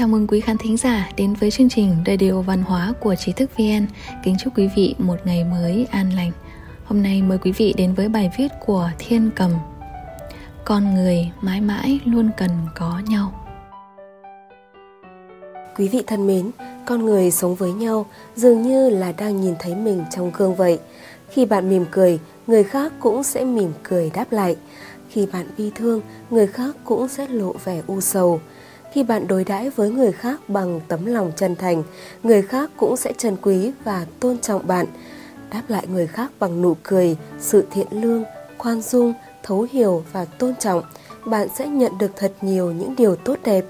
Chào mừng quý khán thính giả đến với chương trình Radio Văn hóa của Trí thức VN. Kính chúc quý vị một ngày mới an lành. Hôm nay mời quý vị đến với bài viết của Thiên Cầm. Con người mãi mãi luôn cần có nhau. Quý vị thân mến, con người sống với nhau dường như là đang nhìn thấy mình trong gương vậy. Khi bạn mỉm cười, người khác cũng sẽ mỉm cười đáp lại. Khi bạn bi thương, người khác cũng sẽ lộ vẻ u sầu. Khi bạn đối đãi với người khác bằng tấm lòng chân thành, người khác cũng sẽ trân quý và tôn trọng bạn. Đáp lại người khác bằng nụ cười, sự thiện lương, khoan dung, thấu hiểu và tôn trọng, bạn sẽ nhận được thật nhiều những điều tốt đẹp,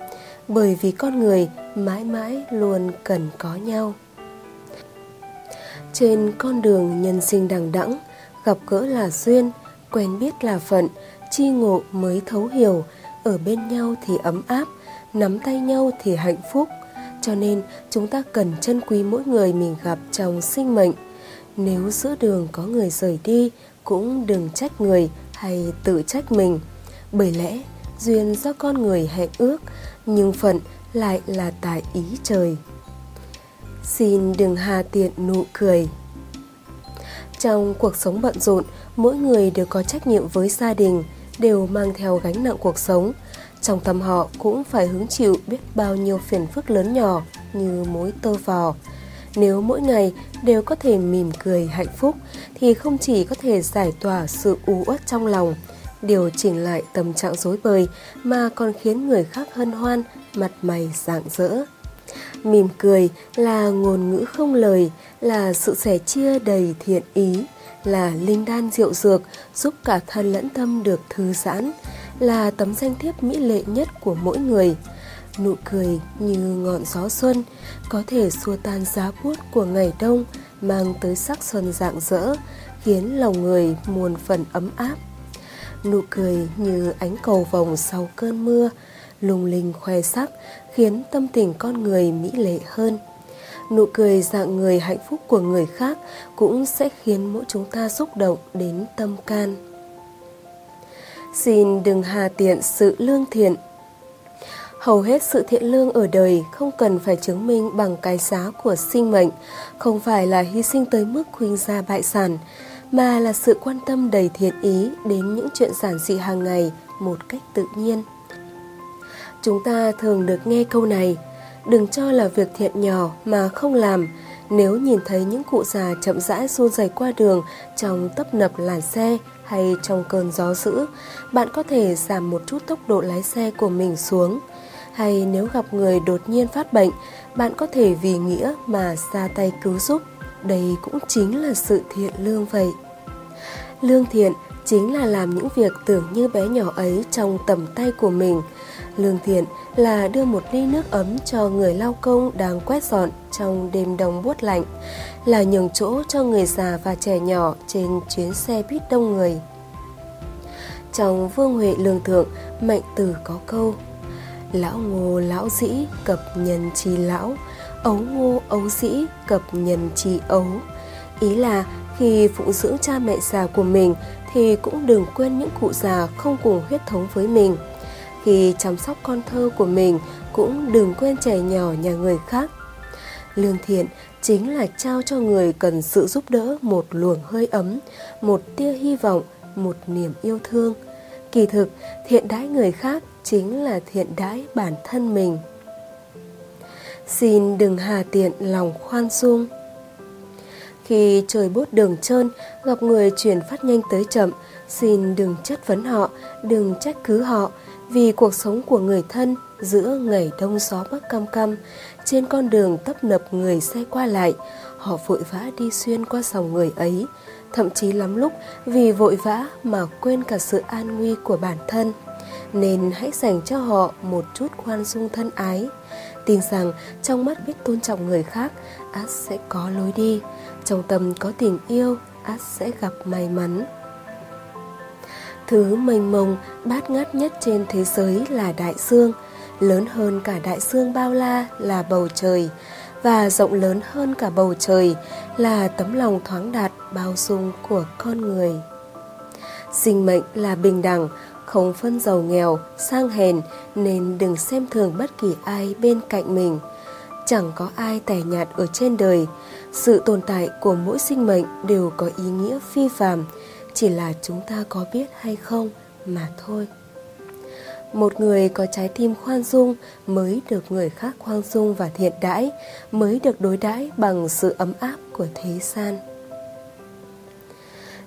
bởi vì con người mãi mãi luôn cần có nhau. Trên con đường nhân sinh đằng đẵng, gặp gỡ là duyên, quen biết là phận, chi ngộ mới thấu hiểu, ở bên nhau thì ấm áp, nắm tay nhau thì hạnh phúc. Cho nên, chúng ta cần trân quý mỗi người mình gặp trong sinh mệnh. Nếu giữa đường có người rời đi, cũng đừng trách người hay tự trách mình. Bởi lẽ, duyên do con người hẹn ước, nhưng phận lại là tại ý trời. Xin đừng hà tiện nụ cười. Trong cuộc sống bận rộn, mỗi người đều có trách nhiệm với gia đình, đều mang theo gánh nặng cuộc sống trong tâm họ cũng phải hứng chịu biết bao nhiêu phiền phức lớn nhỏ như mối tơ vò. Nếu mỗi ngày đều có thể mỉm cười hạnh phúc thì không chỉ có thể giải tỏa sự u uất trong lòng, điều chỉnh lại tâm trạng rối bời mà còn khiến người khác hân hoan, mặt mày rạng rỡ. Mỉm cười là ngôn ngữ không lời, là sự sẻ chia đầy thiện ý, là linh đan diệu dược giúp cả thân lẫn tâm được thư giãn, là tấm danh thiếp mỹ lệ nhất của mỗi người. Nụ cười như ngọn gió xuân, có thể xua tan giá buốt của ngày đông, mang tới sắc xuân rạng rỡ, khiến lòng người muôn phần ấm áp. Nụ cười như ánh cầu vồng sau cơn mưa, lung linh khoe sắc, khiến tâm tình con người mỹ lệ hơn. Nụ cười dạng người hạnh phúc của người khác cũng sẽ khiến mỗi chúng ta xúc động đến tâm can. Xin đừng hà tiện sự lương thiện Hầu hết sự thiện lương ở đời không cần phải chứng minh bằng cái giá của sinh mệnh, không phải là hy sinh tới mức khuynh gia bại sản, mà là sự quan tâm đầy thiện ý đến những chuyện giản dị hàng ngày một cách tự nhiên. Chúng ta thường được nghe câu này, đừng cho là việc thiện nhỏ mà không làm, nếu nhìn thấy những cụ già chậm rãi run rẩy qua đường trong tấp nập làn xe hay trong cơn gió dữ, bạn có thể giảm một chút tốc độ lái xe của mình xuống. Hay nếu gặp người đột nhiên phát bệnh, bạn có thể vì nghĩa mà ra tay cứu giúp. Đây cũng chính là sự thiện lương vậy. Lương thiện chính là làm những việc tưởng như bé nhỏ ấy trong tầm tay của mình. Lương thiện là đưa một ly nước ấm cho người lao công đang quét dọn trong đêm đông buốt lạnh, là nhường chỗ cho người già và trẻ nhỏ trên chuyến xe buýt đông người. Trong Vương Huệ Lương Thượng, Mạnh Tử có câu Lão ngô lão dĩ cập nhân chi lão, ấu ngô ấu dĩ cập nhân chi ấu. Ý là khi phụng dưỡng cha mẹ già của mình thì cũng đừng quên những cụ già không cùng huyết thống với mình. Khi chăm sóc con thơ của mình cũng đừng quên trẻ nhỏ nhà người khác. Lương thiện chính là trao cho người cần sự giúp đỡ một luồng hơi ấm, một tia hy vọng, một niềm yêu thương. Kỳ thực, thiện đãi người khác chính là thiện đãi bản thân mình. Xin đừng hà tiện lòng khoan dung. Khi trời bút đường trơn, gặp người chuyển phát nhanh tới chậm, xin đừng chất vấn họ, đừng trách cứ họ, vì cuộc sống của người thân giữa ngày đông gió bắc cam cam, trên con đường tấp nập người xe qua lại, họ vội vã đi xuyên qua dòng người ấy, thậm chí lắm lúc vì vội vã mà quên cả sự an nguy của bản thân. Nên hãy dành cho họ một chút khoan dung thân ái, tin rằng trong mắt biết tôn trọng người khác, át sẽ có lối đi, trong tâm có tình yêu, át sẽ gặp may mắn. Thứ mênh mông, bát ngát nhất trên thế giới là đại dương, lớn hơn cả đại dương bao la là bầu trời, và rộng lớn hơn cả bầu trời là tấm lòng thoáng đạt bao dung của con người. Sinh mệnh là bình đẳng, không phân giàu nghèo, sang hèn nên đừng xem thường bất kỳ ai bên cạnh mình. Chẳng có ai tẻ nhạt ở trên đời, sự tồn tại của mỗi sinh mệnh đều có ý nghĩa phi phàm, chỉ là chúng ta có biết hay không mà thôi. Một người có trái tim khoan dung mới được người khác khoan dung và thiện đãi, mới được đối đãi bằng sự ấm áp của thế gian.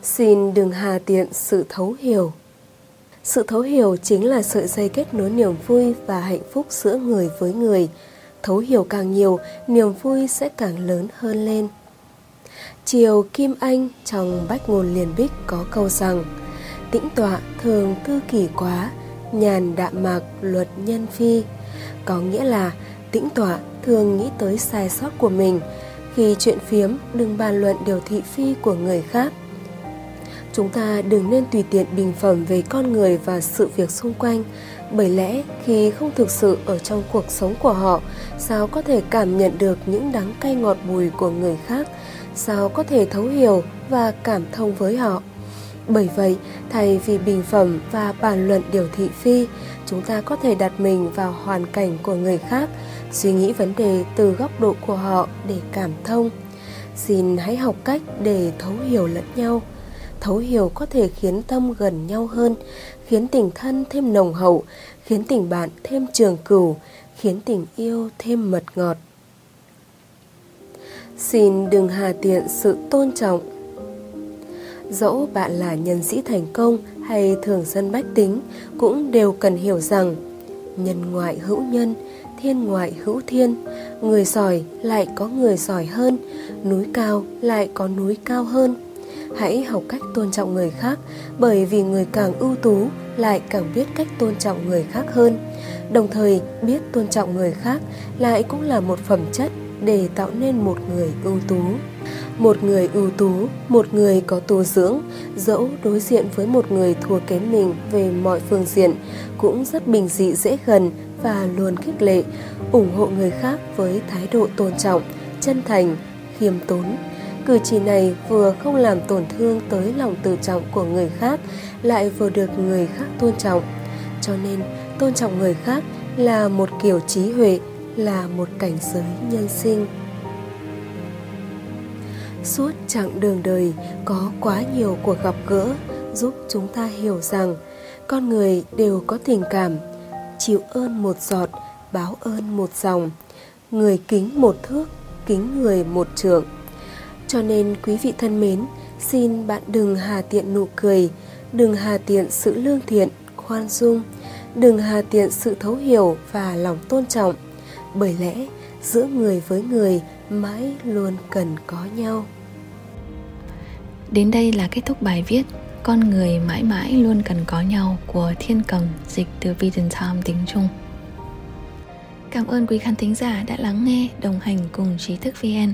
Xin đừng hà tiện sự thấu hiểu. Sự thấu hiểu chính là sợi dây kết nối niềm vui và hạnh phúc giữa người với người. Thấu hiểu càng nhiều, niềm vui sẽ càng lớn hơn lên. Triều Kim Anh trong Bách Ngôn Liền Bích có câu rằng Tĩnh tọa thường tư kỳ quá, nhàn đạm mạc luật nhân phi. Có nghĩa là tĩnh tọa thường nghĩ tới sai sót của mình Khi chuyện phiếm đừng bàn luận điều thị phi của người khác. Chúng ta đừng nên tùy tiện bình phẩm về con người và sự việc xung quanh. Bởi lẽ, khi không thực sự ở trong cuộc sống của họ, sao có thể cảm nhận được những đắng cay ngọt bùi của người khác? Sao có thể thấu hiểu và cảm thông với họ? Bởi vậy, thay vì bình phẩm và bàn luận điều thị phi, chúng ta có thể đặt mình vào hoàn cảnh của người khác, suy nghĩ vấn đề từ góc độ của họ để cảm thông. Xin hãy học cách để thấu hiểu lẫn nhau thấu hiểu có thể khiến tâm gần nhau hơn, khiến tình thân thêm nồng hậu, khiến tình bạn thêm trường cửu khiến tình yêu thêm mật ngọt. Xin đừng hà tiện sự tôn trọng. Dẫu bạn là nhân sĩ thành công hay thường dân bách tính, cũng đều cần hiểu rằng nhân ngoại hữu nhân, thiên ngoại hữu thiên, người giỏi lại có người giỏi hơn, núi cao lại có núi cao hơn hãy học cách tôn trọng người khác, bởi vì người càng ưu tú, lại càng biết cách tôn trọng người khác hơn. Đồng thời, biết tôn trọng người khác lại cũng là một phẩm chất để tạo nên một người ưu tú. Một người ưu tú, một người có tu dưỡng, dẫu đối diện với một người thua kém mình về mọi phương diện, cũng rất bình dị dễ gần và luôn khích lệ, ủng hộ người khác với thái độ tôn trọng, chân thành, khiêm tốn. Cử chỉ này vừa không làm tổn thương tới lòng tự trọng của người khác, lại vừa được người khác tôn trọng. Cho nên, tôn trọng người khác là một kiểu trí huệ, là một cảnh giới nhân sinh. Suốt chặng đường đời có quá nhiều cuộc gặp gỡ giúp chúng ta hiểu rằng con người đều có tình cảm, chịu ơn một giọt, báo ơn một dòng, người kính một thước, kính người một trượng cho nên quý vị thân mến, xin bạn đừng hà tiện nụ cười, đừng hà tiện sự lương thiện, khoan dung, đừng hà tiện sự thấu hiểu và lòng tôn trọng, bởi lẽ giữa người với người mãi luôn cần có nhau. Đến đây là kết thúc bài viết Con người mãi mãi luôn cần có nhau của Thiên Cầm dịch từ Vision Time tiếng Trung. Cảm ơn quý khán thính giả đã lắng nghe, đồng hành cùng trí thức VN